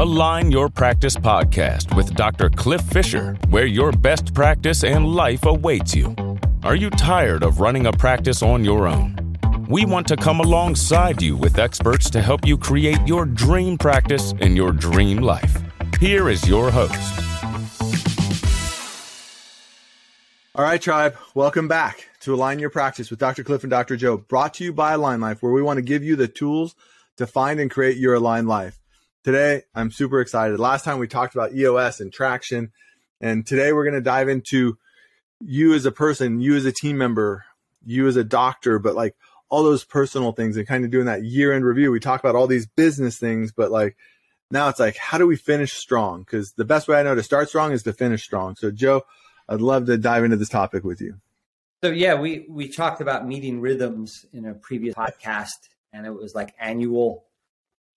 Align Your Practice podcast with Dr. Cliff Fisher, where your best practice and life awaits you. Are you tired of running a practice on your own? We want to come alongside you with experts to help you create your dream practice and your dream life. Here is your host. All right, tribe, welcome back to Align Your Practice with Dr. Cliff and Dr. Joe, brought to you by AlignLife, where we want to give you the tools to find and create your aligned life. Today, I'm super excited. Last time we talked about EOS and traction, and today we're going to dive into you as a person, you as a team member, you as a doctor, but like all those personal things and kind of doing that year end review. We talk about all these business things, but like now it's like, how do we finish strong? Because the best way I know to start strong is to finish strong. So, Joe, I'd love to dive into this topic with you. So, yeah, we, we talked about meeting rhythms in a previous podcast, and it was like annual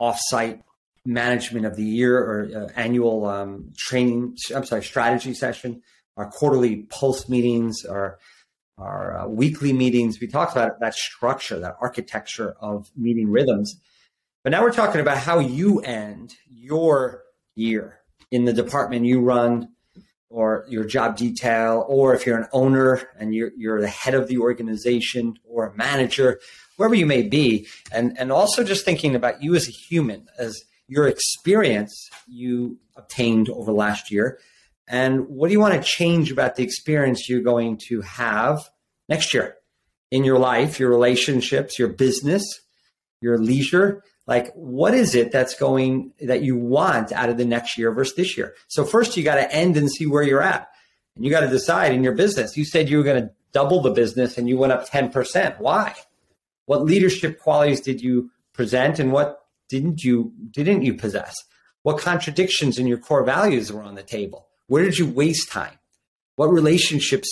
offsite management of the year or uh, annual um, training, I'm sorry, strategy session, our quarterly pulse meetings, our our uh, weekly meetings. We talked about that structure, that architecture of meeting rhythms. But now we're talking about how you end your year in the department you run or your job detail, or if you're an owner and you're, you're the head of the organization or a manager, wherever you may be. And, and also just thinking about you as a human, as your experience you obtained over last year and what do you want to change about the experience you're going to have next year in your life, your relationships, your business, your leisure? Like, what is it that's going that you want out of the next year versus this year? So, first, you got to end and see where you're at. And you got to decide in your business. You said you were going to double the business and you went up 10%. Why? What leadership qualities did you present and what didn't you didn't you possess? What contradictions in your core values were on the table? Where did you waste time? What relationships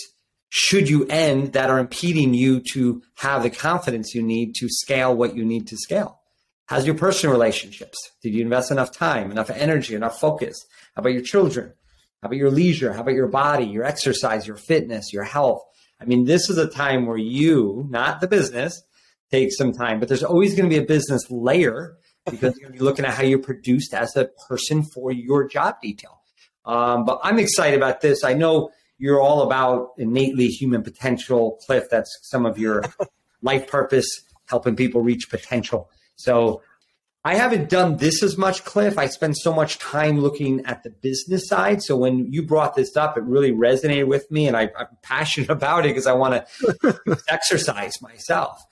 should you end that are impeding you to have the confidence you need to scale what you need to scale? How's your personal relationships? Did you invest enough time, enough energy, enough focus? How about your children? How about your leisure? How about your body, your exercise, your fitness, your health? I mean, this is a time where you, not the business, take some time, but there's always going to be a business layer because you're going to be looking at how you're produced as a person for your job detail. Um, but I'm excited about this. I know you're all about innately human potential, Cliff. That's some of your life purpose, helping people reach potential. So I haven't done this as much, Cliff. I spend so much time looking at the business side. So when you brought this up, it really resonated with me, and I, am passionate about it because I want to exercise myself.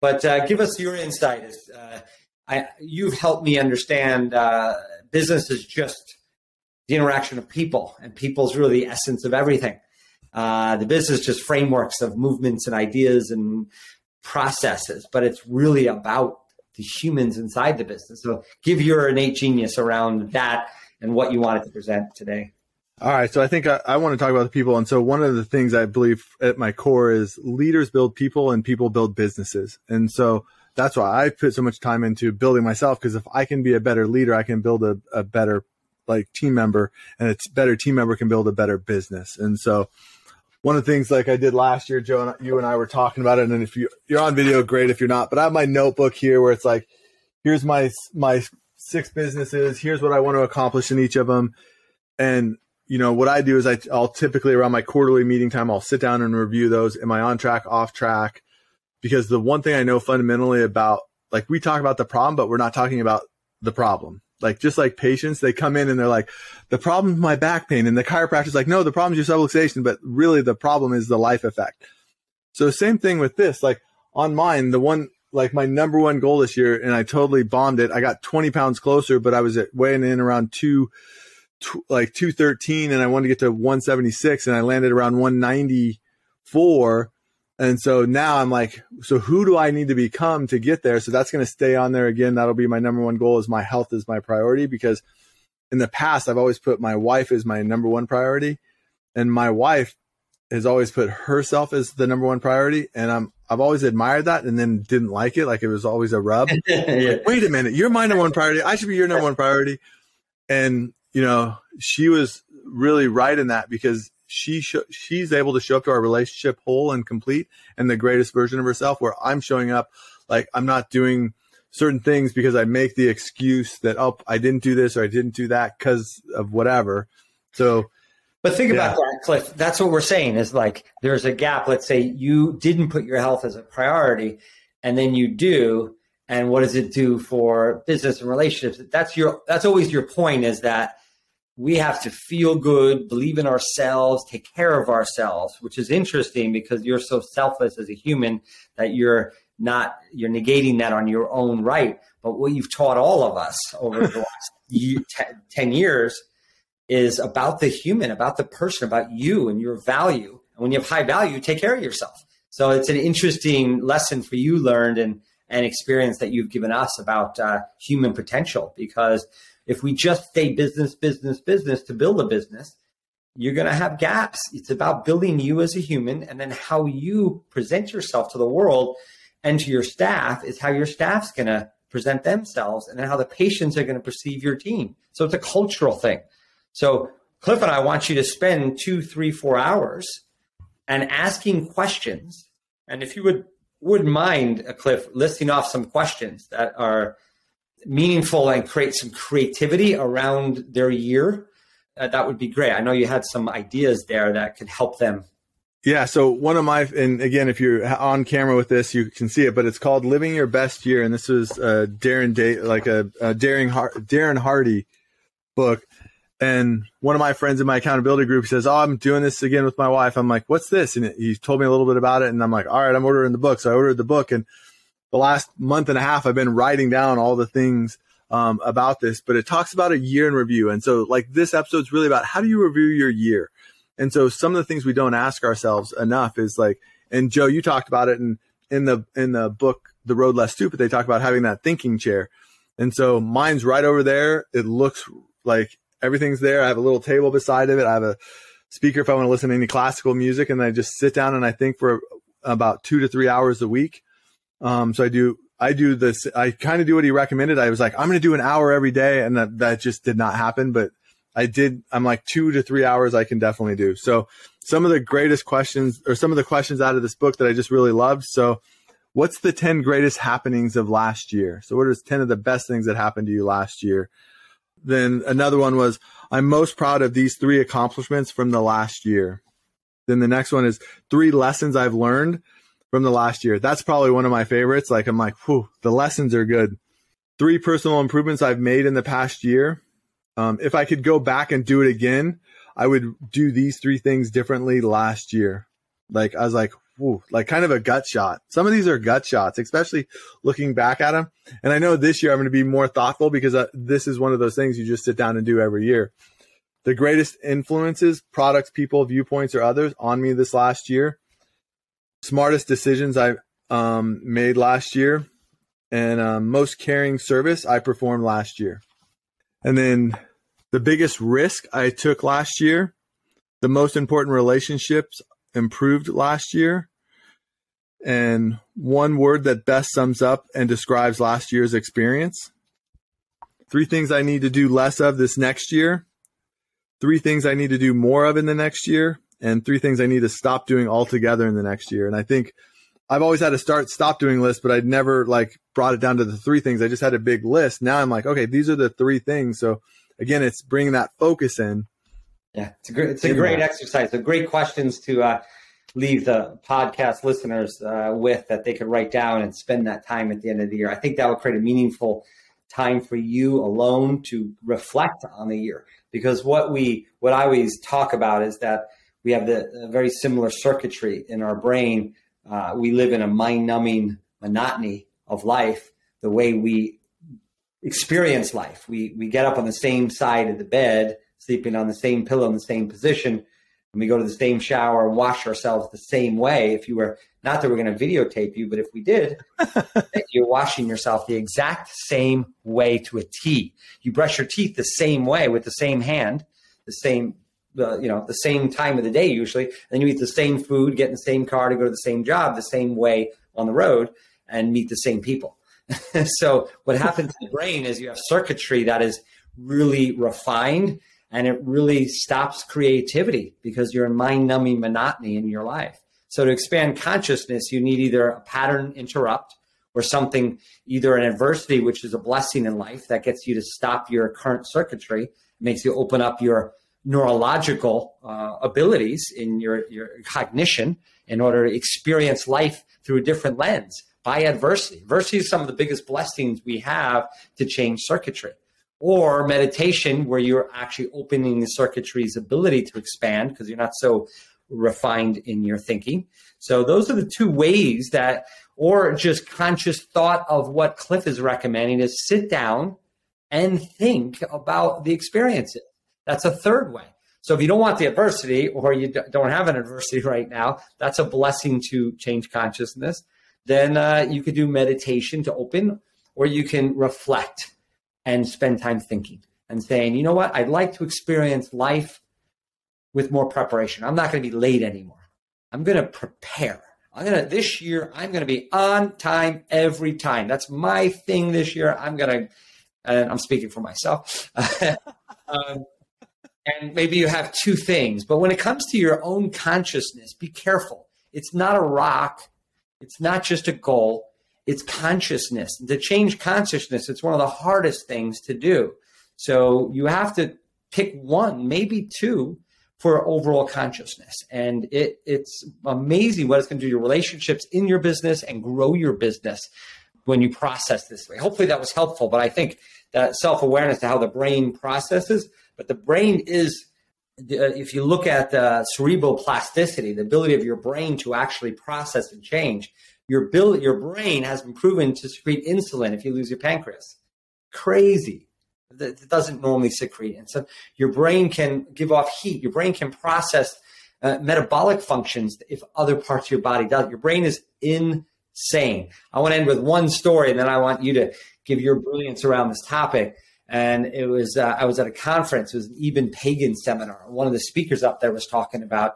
But uh, give us your insight. Uh, I, you've helped me understand uh, business is just the interaction of people, and people is really the essence of everything. Uh, the business just frameworks of movements and ideas and processes, but it's really about the humans inside the business. So give your innate genius around that and what you wanted to present today. All right. So I think I, I, want to talk about the people. And so one of the things I believe at my core is leaders build people and people build businesses. And so that's why I put so much time into building myself. Because if I can be a better leader, I can build a, a better like team member and a better team member can build a better business. And so one of the things like I did last year, Joe, and you and I were talking about it. And if you, you're on video, great. If you're not, but I have my notebook here where it's like, here's my, my six businesses. Here's what I want to accomplish in each of them. And, you know, what I do is I, I'll typically around my quarterly meeting time, I'll sit down and review those. Am I on track, off track? Because the one thing I know fundamentally about, like we talk about the problem, but we're not talking about the problem like just like patients, they come in and they're like, the problem is my back pain. And the chiropractor's like, no, the problem is your subluxation, but really the problem is the life effect. So same thing with this, like on mine, the one, like my number one goal this year, and I totally bombed it. I got 20 pounds closer, but I was at weighing in around two, like 213 and I wanted to get to 176 and I landed around 194 and so now I'm like, so who do I need to become to get there? So that's going to stay on there again. That'll be my number one goal is my health is my priority because in the past I've always put my wife as my number one priority and my wife has always put herself as the number one priority. And I'm, I've always admired that and then didn't like it. Like it was always a rub. yeah. like, Wait a minute. You're my number one priority. I should be your number one priority. And, you know, she was really right in that because she sh- she's able to show up to our relationship whole and complete and the greatest version of herself where I'm showing up like I'm not doing certain things because I make the excuse that oh I didn't do this or I didn't do that because of whatever. So but think yeah. about that, Cliff. That's what we're saying is like there's a gap. Let's say you didn't put your health as a priority and then you do. And what does it do for business and relationships? That's your that's always your point is that we have to feel good, believe in ourselves, take care of ourselves, which is interesting because you're so selfless as a human that you're not you're negating that on your own right. But what you've taught all of us over the last year, 10 years is about the human, about the person, about you and your value. And when you have high value, take care of yourself. So it's an interesting lesson for you learned and and experience that you've given us about uh, human potential. Because if we just stay business, business, business to build a business, you're going to have gaps. It's about building you as a human, and then how you present yourself to the world and to your staff is how your staff's going to present themselves, and then how the patients are going to perceive your team. So it's a cultural thing. So Cliff and I want you to spend two, three, four hours and asking questions. And if you would would mind, uh, Cliff, listing off some questions that are meaningful and create some creativity around their year, uh, that would be great. I know you had some ideas there that could help them. Yeah. So one of my, and again, if you're on camera with this, you can see it, but it's called "Living Your Best Year," and this is uh, Darren Day, like a, a Daring Darren Hardy book. And one of my friends in my accountability group says, "Oh, I'm doing this again with my wife." I'm like, "What's this?" And he told me a little bit about it, and I'm like, "All right, I'm ordering the book." So I ordered the book, and the last month and a half, I've been writing down all the things um, about this. But it talks about a year in review, and so like this episode is really about how do you review your year. And so some of the things we don't ask ourselves enough is like, and Joe, you talked about it in in the in the book The Road Less Stupid. They talk about having that thinking chair, and so mine's right over there. It looks like everything's there. I have a little table beside of it. I have a speaker if I want to listen to any classical music, and I just sit down and I think for about two to three hours a week. Um, so I do I do this. I kind of do what he recommended. I was like, I'm going to do an hour every day, and that that just did not happen. But I did. I'm like two to three hours. I can definitely do. So some of the greatest questions, or some of the questions out of this book that I just really loved. So, what's the ten greatest happenings of last year? So, what are ten of the best things that happened to you last year? Then another one was, I'm most proud of these three accomplishments from the last year. Then the next one is three lessons I've learned from the last year. That's probably one of my favorites. Like I'm like, whew, the lessons are good. Three personal improvements I've made in the past year. Um, if I could go back and do it again, I would do these three things differently last year. Like I was like, whew, like kind of a gut shot. Some of these are gut shots, especially looking back at them. And I know this year I'm going to be more thoughtful because uh, this is one of those things you just sit down and do every year. The greatest influences, products, people, viewpoints, or others on me this last year. Smartest decisions I um, made last year, and um, most caring service I performed last year. And then the biggest risk I took last year, the most important relationships improved last year, and one word that best sums up and describes last year's experience. Three things I need to do less of this next year. Three things I need to do more of in the next year. And three things I need to stop doing altogether in the next year. And I think I've always had a start stop doing list, but I'd never like brought it down to the three things. I just had a big list. Now I'm like, okay, these are the three things. So again, it's bringing that focus in yeah, it's a great, it's a great exercise. So great questions to uh, leave the podcast listeners uh, with that they could write down and spend that time at the end of the year. I think that will create a meaningful time for you alone to reflect on the year. Because what we, what I always talk about is that we have the very similar circuitry in our brain. Uh, we live in a mind-numbing monotony of life. The way we experience life, we we get up on the same side of the bed sleeping on the same pillow in the same position, and we go to the same shower and wash ourselves the same way. If you were not that we're going to videotape you, but if we did, you're washing yourself the exact same way to a T. You brush your teeth the same way with the same hand, the same uh, you know the same time of the day usually. Then you eat the same food, get in the same car to go to the same job, the same way on the road, and meet the same people. so what happens to the brain is you have circuitry that is really refined and it really stops creativity because you're in mind numbing monotony in your life. So to expand consciousness, you need either a pattern interrupt or something, either an adversity, which is a blessing in life that gets you to stop your current circuitry, makes you open up your neurological uh, abilities in your, your cognition in order to experience life through a different lens by adversity. Adversity is some of the biggest blessings we have to change circuitry. Or meditation, where you're actually opening the circuitry's ability to expand because you're not so refined in your thinking. So those are the two ways that, or just conscious thought of what Cliff is recommending is sit down and think about the experiences. That's a third way. So if you don't want the adversity or you don't have an adversity right now, that's a blessing to change consciousness. Then uh, you could do meditation to open, or you can reflect and spend time thinking and saying, you know what, I'd like to experience life with more preparation. I'm not going to be late anymore. I'm going to prepare. I'm going to, this year, I'm going to be on time every time. That's my thing this year. I'm going to, and I'm speaking for myself. um, and maybe you have two things, but when it comes to your own consciousness, be careful. It's not a rock. It's not just a goal. It's consciousness. To change consciousness, it's one of the hardest things to do. So you have to pick one, maybe two, for overall consciousness. And it, it's amazing what it's going to do to your relationships in your business and grow your business when you process this way. Hopefully that was helpful, but I think that self awareness to how the brain processes, but the brain is, uh, if you look at the cerebral plasticity, the ability of your brain to actually process and change, your, your brain has been proven to secrete insulin if you lose your pancreas. Crazy that doesn't normally secrete. And so your brain can give off heat. Your brain can process uh, metabolic functions if other parts of your body does. Your brain is insane. I want to end with one story, and then I want you to give your brilliance around this topic. And it was uh, I was at a conference. It was an Eben Pagan seminar. One of the speakers up there was talking about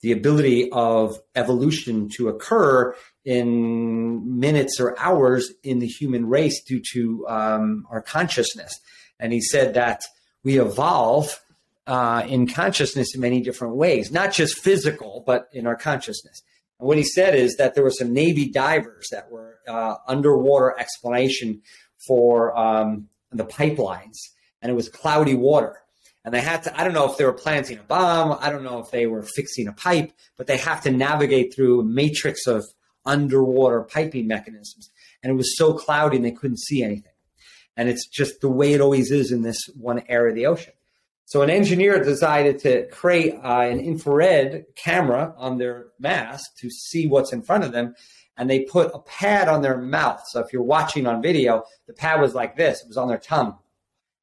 the ability of evolution to occur in minutes or hours in the human race due to um, our consciousness. And he said that we evolve uh, in consciousness in many different ways, not just physical, but in our consciousness. And what he said is that there were some Navy divers that were uh, underwater explanation for um, the pipelines, and it was cloudy water. And they had to, I don't know if they were planting a bomb, I don't know if they were fixing a pipe, but they have to navigate through a matrix of underwater piping mechanisms. And it was so cloudy and they couldn't see anything. And it's just the way it always is in this one area of the ocean. So an engineer decided to create uh, an infrared camera on their mask to see what's in front of them. And they put a pad on their mouth. So if you're watching on video, the pad was like this. It was on their tongue.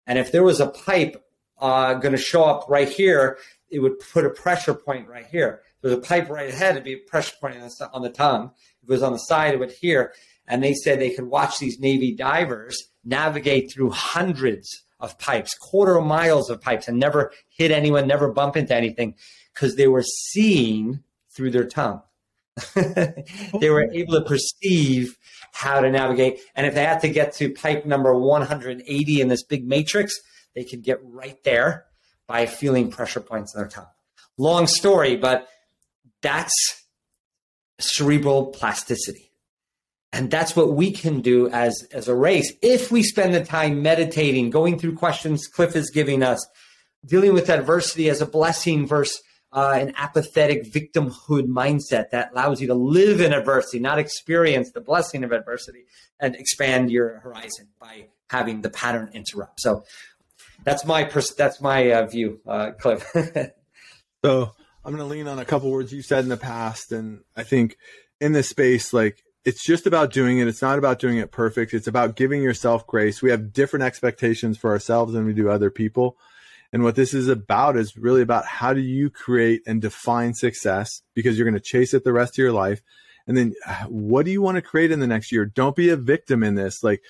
And if there was a pipe uh, going to show up right here, it would put a pressure point right here. If there's a pipe right ahead, it'd be a pressure point on the, on the tongue. If it was on the side, it would here. And they said they could watch these Navy divers navigate through hundreds of pipes, quarter miles of pipes, and never hit anyone, never bump into anything because they were seeing through their tongue. They were able to perceive how to navigate. And if they had to get to pipe number 180 in this big matrix, they could get right there by feeling pressure points in their tongue. Long story, but that's cerebral plasticity. And that's what we can do as, as a race if we spend the time meditating, going through questions Cliff is giving us, dealing with adversity as a blessing versus uh, an apathetic victimhood mindset that allows you to live in adversity, not experience the blessing of adversity, and expand your horizon by having the pattern interrupt. So that's my pers- that's my uh, view, uh, Cliff. so I'm going to lean on a couple words you said in the past, and I think in this space, like it's just about doing it. It's not about doing it perfect. It's about giving yourself grace. We have different expectations for ourselves than we do other people. And what this is about is really about how do you create and define success because you're going to chase it the rest of your life. And then uh, what do you want to create in the next year? Don't be a victim in this. Like,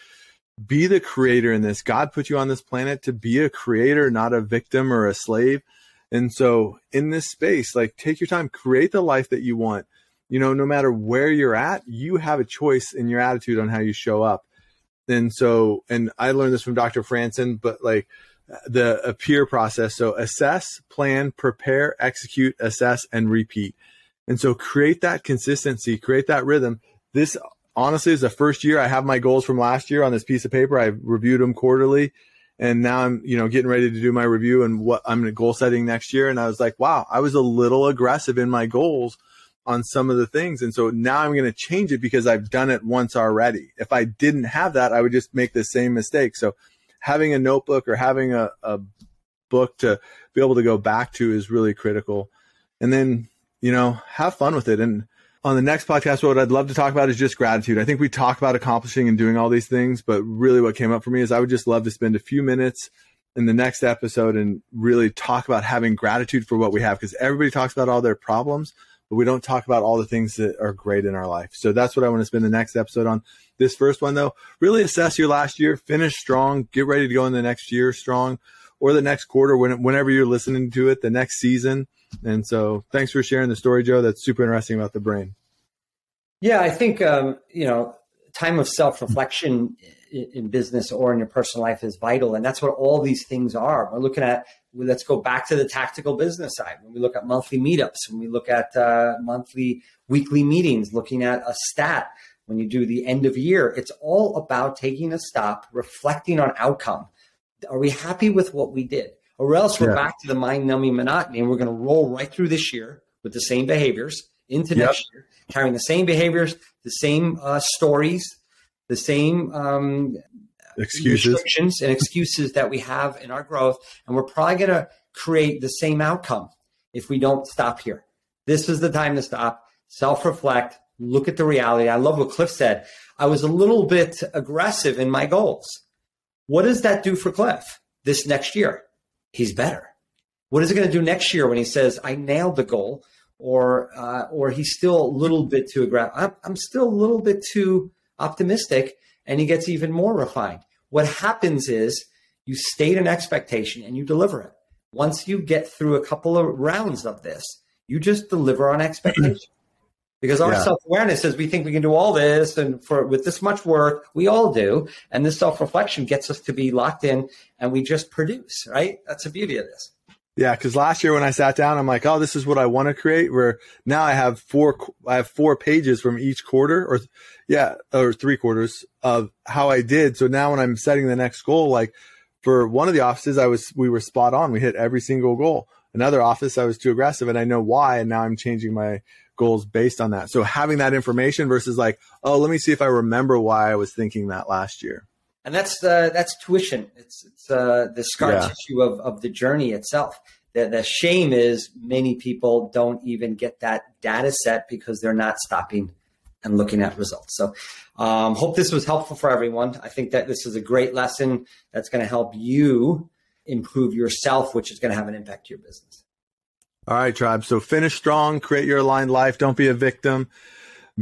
be the creator in this. God put you on this planet to be a creator, not a victim or a slave. And so, in this space, like, take your time, create the life that you want you know, no matter where you're at, you have a choice in your attitude on how you show up. And so, and I learned this from Dr. Franson, but like the peer process. So assess, plan, prepare, execute, assess, and repeat. And so create that consistency, create that rhythm. This honestly, is the first year I have my goals from last year on this piece of paper. I've reviewed them quarterly and now I'm, you know, getting ready to do my review and what I'm goal setting next year. And I was like, wow, I was a little aggressive in my goals on some of the things. And so now I'm going to change it because I've done it once already. If I didn't have that, I would just make the same mistake. So having a notebook or having a, a book to be able to go back to is really critical. And then, you know, have fun with it. And on the next podcast, what I'd love to talk about is just gratitude. I think we talk about accomplishing and doing all these things, but really what came up for me is I would just love to spend a few minutes in the next episode and really talk about having gratitude for what we have because everybody talks about all their problems, but we don't talk about all the things that are great in our life. So that's what I want to spend the next episode on. This first one, though, really assess your last year, finish strong, get ready to go in the next year strong or the next quarter, when, whenever you're listening to it, the next season and so thanks for sharing the story, Joe. That's super interesting about the brain. Yeah, I think, um, you know, time of self reflection in business or in your personal life is vital. And that's what all these things are. We're looking at, let's go back to the tactical business side. When we look at monthly meetups, when we look at uh, monthly, weekly meetings, looking at a stat, when you do the end of year, it's all about taking a stop, reflecting on outcome. Are we happy with what we did? or else we're yeah. back to the mind numbing monotony and we're going to roll right through this year with the same behaviors into yep. next year, carrying the same behaviors, the same uh, stories, the same um, excuses restrictions and excuses that we have in our growth. And we're probably going to create the same outcome if we don't stop here. This is the time to stop, self reflect, look at the reality. I love what Cliff said. I was a little bit aggressive in my goals. What does that do for Cliff this next year? he's better. What is it going to do next year when he says, I nailed the goal? Or, uh, or he's still a little bit too aggressive. I'm, I'm still a little bit too optimistic, and he gets even more refined. What happens is you state an expectation and you deliver it. Once you get through a couple of rounds of this, you just deliver on expectation. because our yeah. self-awareness says we think we can do all this and for with this much work we all do and this self-reflection gets us to be locked in and we just produce right that's the beauty of this yeah because last year when i sat down i'm like oh this is what i want to create where now i have four i have four pages from each quarter or yeah or three quarters of how i did so now when i'm setting the next goal like for one of the offices i was we were spot on we hit every single goal another office i was too aggressive and i know why and now i'm changing my goals based on that. So having that information versus like, oh, let me see if I remember why I was thinking that last year. And that's uh, that's tuition. It's it's uh, the scar yeah. tissue of, of the journey itself. The, the shame is many people don't even get that data set because they're not stopping and looking at results. So, um, hope this was helpful for everyone. I think that this is a great lesson that's going to help you improve yourself, which is going to have an impact to your business. All right, tribe. So finish strong, create your aligned life. Don't be a victim.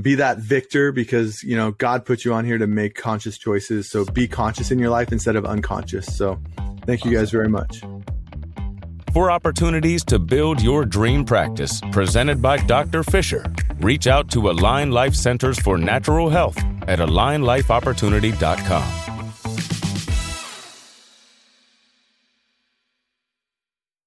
Be that victor because, you know, God put you on here to make conscious choices. So be conscious in your life instead of unconscious. So thank you guys very much. For opportunities to build your dream practice, presented by Dr. Fisher, reach out to Align Life Centers for Natural Health at alignlifeopportunity.com.